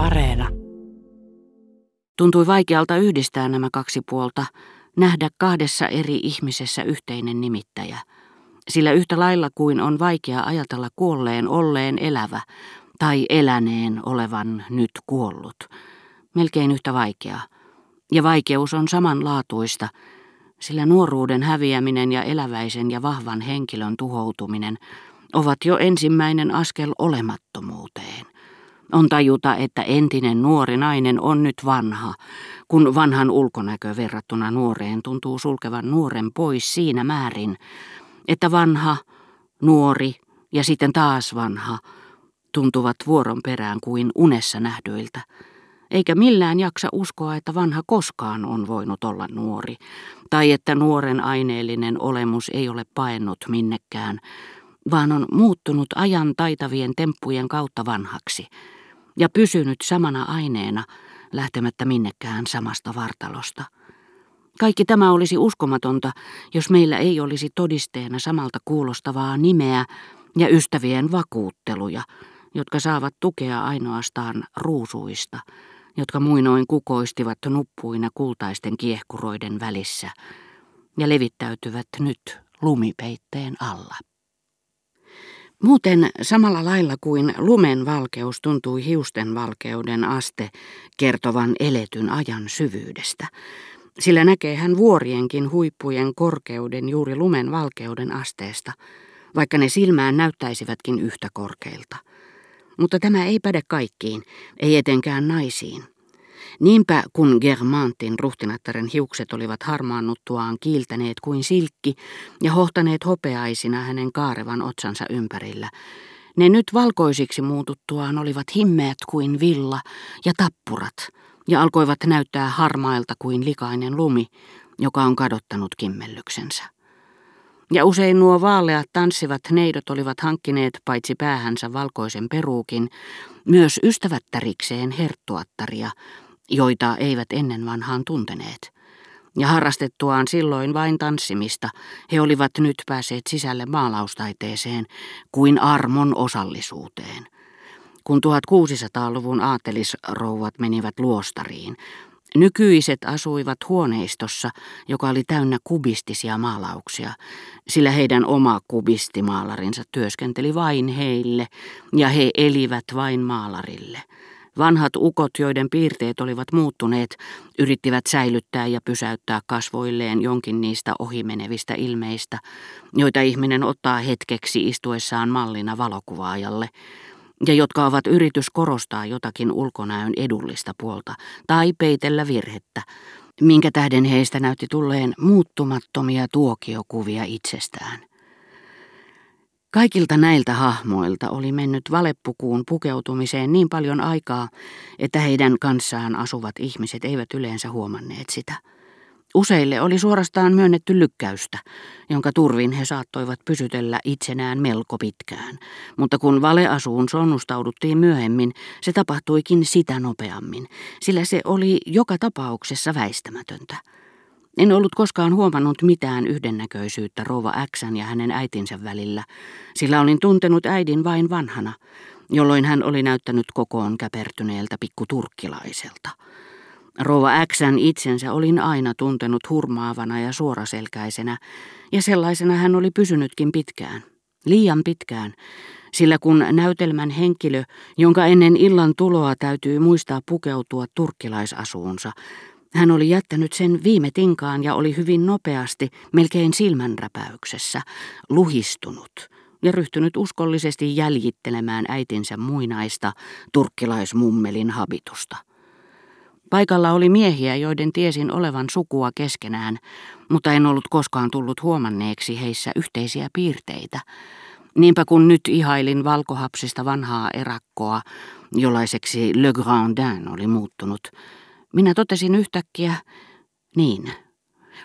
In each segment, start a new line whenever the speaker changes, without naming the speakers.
Areena. Tuntui vaikealta yhdistää nämä kaksi puolta, nähdä kahdessa eri ihmisessä yhteinen nimittäjä. Sillä yhtä lailla kuin on vaikea ajatella kuolleen olleen elävä tai eläneen olevan nyt kuollut. Melkein yhtä vaikeaa. Ja vaikeus on samanlaatuista, sillä nuoruuden häviäminen ja eläväisen ja vahvan henkilön tuhoutuminen ovat jo ensimmäinen askel olemattomuuteen. On tajuta, että entinen nuori nainen on nyt vanha, kun vanhan ulkonäkö verrattuna nuoreen tuntuu sulkevan nuoren pois siinä määrin, että vanha, nuori ja sitten taas vanha tuntuvat vuoron perään kuin unessa nähdyiltä. Eikä millään jaksa uskoa, että vanha koskaan on voinut olla nuori, tai että nuoren aineellinen olemus ei ole paennut minnekään, vaan on muuttunut ajan taitavien temppujen kautta vanhaksi ja pysynyt samana aineena, lähtemättä minnekään samasta vartalosta. Kaikki tämä olisi uskomatonta, jos meillä ei olisi todisteena samalta kuulostavaa nimeä ja ystävien vakuutteluja, jotka saavat tukea ainoastaan ruusuista, jotka muinoin kukoistivat nuppuina kultaisten kiehkuroiden välissä ja levittäytyvät nyt lumipeitteen alla. Muuten samalla lailla kuin lumen valkeus tuntui hiusten valkeuden aste kertovan eletyn ajan syvyydestä, sillä näkee hän vuorienkin huippujen korkeuden juuri lumen valkeuden asteesta, vaikka ne silmään näyttäisivätkin yhtä korkeilta. Mutta tämä ei päde kaikkiin, ei etenkään naisiin. Niinpä kun Germantin ruhtinattaren hiukset olivat harmaannuttuaan kiiltäneet kuin silkki ja hohtaneet hopeaisina hänen kaarevan otsansa ympärillä, ne nyt valkoisiksi muututtuaan olivat himmeät kuin villa ja tappurat ja alkoivat näyttää harmailta kuin likainen lumi, joka on kadottanut kimmellyksensä. Ja usein nuo vaaleat tanssivat neidot olivat hankkineet paitsi päähänsä valkoisen peruukin, myös ystävättärikseen herttuattaria, joita eivät ennen vanhaan tunteneet. Ja harrastettuaan silloin vain tanssimista, he olivat nyt päässeet sisälle maalaustaiteeseen kuin armon osallisuuteen. Kun 1600-luvun aatelisrouvat menivät luostariin, Nykyiset asuivat huoneistossa, joka oli täynnä kubistisia maalauksia, sillä heidän oma kubistimaalarinsa työskenteli vain heille ja he elivät vain maalarille. Vanhat ukot, joiden piirteet olivat muuttuneet, yrittivät säilyttää ja pysäyttää kasvoilleen jonkin niistä ohimenevistä ilmeistä, joita ihminen ottaa hetkeksi istuessaan mallina valokuvaajalle, ja jotka ovat yritys korostaa jotakin ulkonäön edullista puolta tai peitellä virhettä, minkä tähden heistä näytti tulleen muuttumattomia tuokiokuvia itsestään. Kaikilta näiltä hahmoilta oli mennyt valeppukuun pukeutumiseen niin paljon aikaa, että heidän kanssaan asuvat ihmiset eivät yleensä huomanneet sitä. Useille oli suorastaan myönnetty lykkäystä, jonka turvin he saattoivat pysytellä itsenään melko pitkään, mutta kun valeasuun sonnustauduttiin myöhemmin, se tapahtuikin sitä nopeammin, sillä se oli joka tapauksessa väistämätöntä. En ollut koskaan huomannut mitään yhdennäköisyyttä rouva Xän ja hänen äitinsä välillä, sillä olin tuntenut äidin vain vanhana, jolloin hän oli näyttänyt kokoon käpertyneeltä pikkuturkkilaiselta. Rouva Xän itsensä olin aina tuntenut hurmaavana ja suoraselkäisenä, ja sellaisena hän oli pysynytkin pitkään. Liian pitkään, sillä kun näytelmän henkilö, jonka ennen illan tuloa täytyy muistaa pukeutua turkkilaisasuunsa, hän oli jättänyt sen viime tinkaan ja oli hyvin nopeasti, melkein silmänräpäyksessä, luhistunut ja ryhtynyt uskollisesti jäljittelemään äitinsä muinaista turkkilaismummelin habitusta. Paikalla oli miehiä, joiden tiesin olevan sukua keskenään, mutta en ollut koskaan tullut huomanneeksi heissä yhteisiä piirteitä. Niinpä kun nyt ihailin valkohapsista vanhaa erakkoa, jollaiseksi Le Grandin oli muuttunut, minä totesin yhtäkkiä, niin,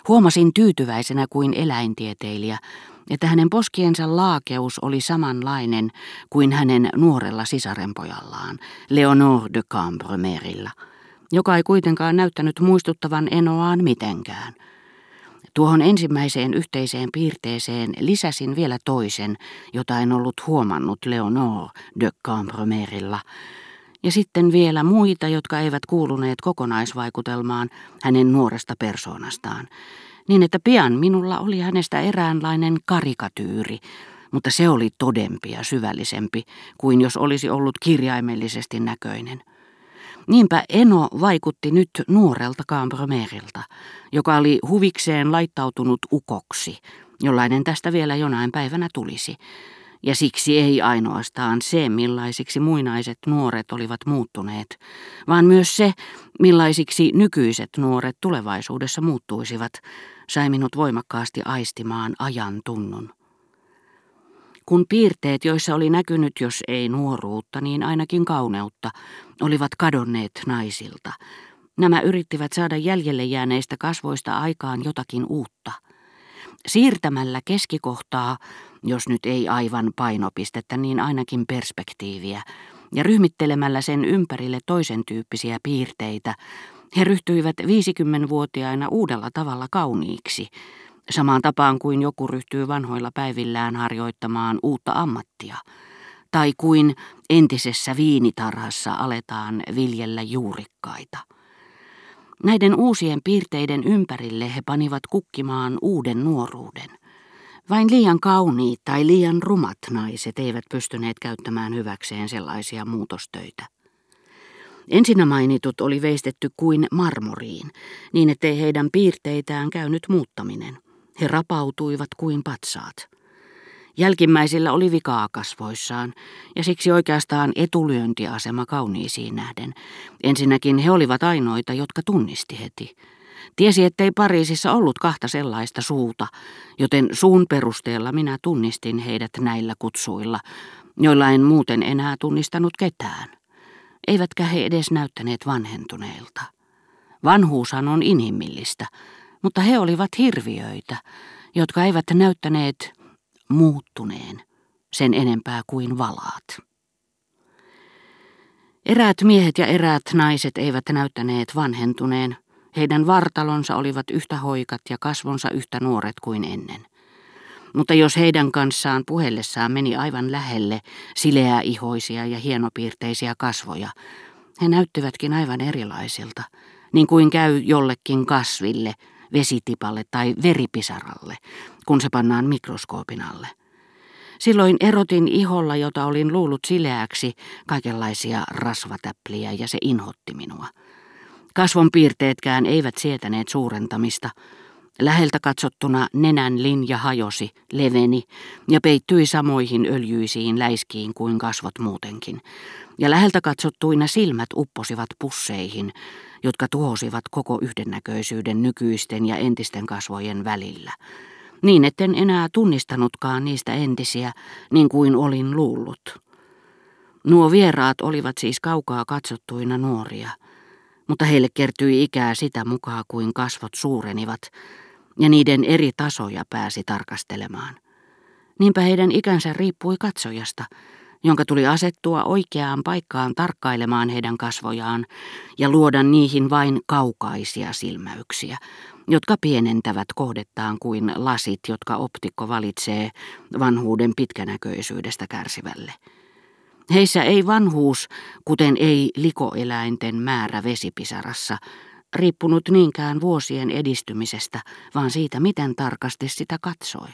huomasin tyytyväisenä kuin eläintieteilijä, että hänen poskiensa laakeus oli samanlainen kuin hänen nuorella sisarenpojallaan, Leonore de Cambremerillä, joka ei kuitenkaan näyttänyt muistuttavan Enoaan mitenkään. Tuohon ensimmäiseen yhteiseen piirteeseen lisäsin vielä toisen, jota en ollut huomannut Leonore de Cambremerilla, Ja sitten vielä muita, jotka eivät kuuluneet kokonaisvaikutelmaan hänen nuoresta persoonastaan, niin että pian minulla oli hänestä eräänlainen karikatyyri, mutta se oli todempi ja syvällisempi kuin jos olisi ollut kirjaimellisesti näköinen. Niinpä Eno vaikutti nyt nuorelta Cambromerilta, joka oli huvikseen laittautunut ukoksi, jollainen tästä vielä jonain päivänä tulisi. Ja siksi ei ainoastaan se, millaisiksi muinaiset nuoret olivat muuttuneet, vaan myös se, millaisiksi nykyiset nuoret tulevaisuudessa muuttuisivat, sai minut voimakkaasti aistimaan ajan tunnun. Kun piirteet, joissa oli näkynyt, jos ei nuoruutta, niin ainakin kauneutta, olivat kadonneet naisilta, nämä yrittivät saada jäljelle jääneistä kasvoista aikaan jotakin uutta. Siirtämällä keskikohtaa, jos nyt ei aivan painopistettä, niin ainakin perspektiiviä, ja ryhmittelemällä sen ympärille toisen tyyppisiä piirteitä, he ryhtyivät 50-vuotiaina uudella tavalla kauniiksi, samaan tapaan kuin joku ryhtyy vanhoilla päivillään harjoittamaan uutta ammattia, tai kuin entisessä viinitarhassa aletaan viljellä juurikkaita. Näiden uusien piirteiden ympärille he panivat kukkimaan uuden nuoruuden. Vain liian kauniit tai liian rumat naiset eivät pystyneet käyttämään hyväkseen sellaisia muutostöitä. Ensinnä mainitut oli veistetty kuin marmoriin, niin ettei heidän piirteitään käynyt muuttaminen. He rapautuivat kuin patsaat. Jälkimmäisillä oli vikaa kasvoissaan, ja siksi oikeastaan etulyöntiasema kauniisiin nähden. Ensinnäkin he olivat ainoita, jotka tunnisti heti. Tiesi, ettei Pariisissa ollut kahta sellaista suuta, joten suun perusteella minä tunnistin heidät näillä kutsuilla, joilla en muuten enää tunnistanut ketään. Eivätkä he edes näyttäneet vanhentuneilta. Vanhuushan on inhimillistä, mutta he olivat hirviöitä, jotka eivät näyttäneet muuttuneen sen enempää kuin valaat. Eräät miehet ja eräät naiset eivät näyttäneet vanhentuneen. Heidän vartalonsa olivat yhtä hoikat ja kasvonsa yhtä nuoret kuin ennen. Mutta jos heidän kanssaan puhellessaan meni aivan lähelle sileää ihoisia ja hienopiirteisiä kasvoja, he näyttivätkin aivan erilaisilta, niin kuin käy jollekin kasville – vesitipalle tai veripisaralle, kun se pannaan mikroskoopin alle. Silloin erotin iholla, jota olin luullut sileäksi, kaikenlaisia rasvatäpliä ja se inhotti minua. Kasvon piirteetkään eivät sietäneet suurentamista. Läheltä katsottuna nenän linja hajosi, leveni ja peittyi samoihin öljyisiin läiskiin kuin kasvot muutenkin. Ja läheltä katsottuina silmät upposivat pusseihin, jotka tuhosivat koko yhdennäköisyyden nykyisten ja entisten kasvojen välillä. Niin etten enää tunnistanutkaan niistä entisiä, niin kuin olin luullut. Nuo vieraat olivat siis kaukaa katsottuina nuoria, mutta heille kertyi ikää sitä mukaan kuin kasvot suurenivat, ja niiden eri tasoja pääsi tarkastelemaan. Niinpä heidän ikänsä riippui katsojasta, jonka tuli asettua oikeaan paikkaan tarkkailemaan heidän kasvojaan ja luoda niihin vain kaukaisia silmäyksiä, jotka pienentävät kohdettaan kuin lasit, jotka optikko valitsee vanhuuden pitkänäköisyydestä kärsivälle. Heissä ei vanhuus, kuten ei likoeläinten määrä vesipisarassa, riippunut niinkään vuosien edistymisestä, vaan siitä, miten tarkasti sitä katsoi.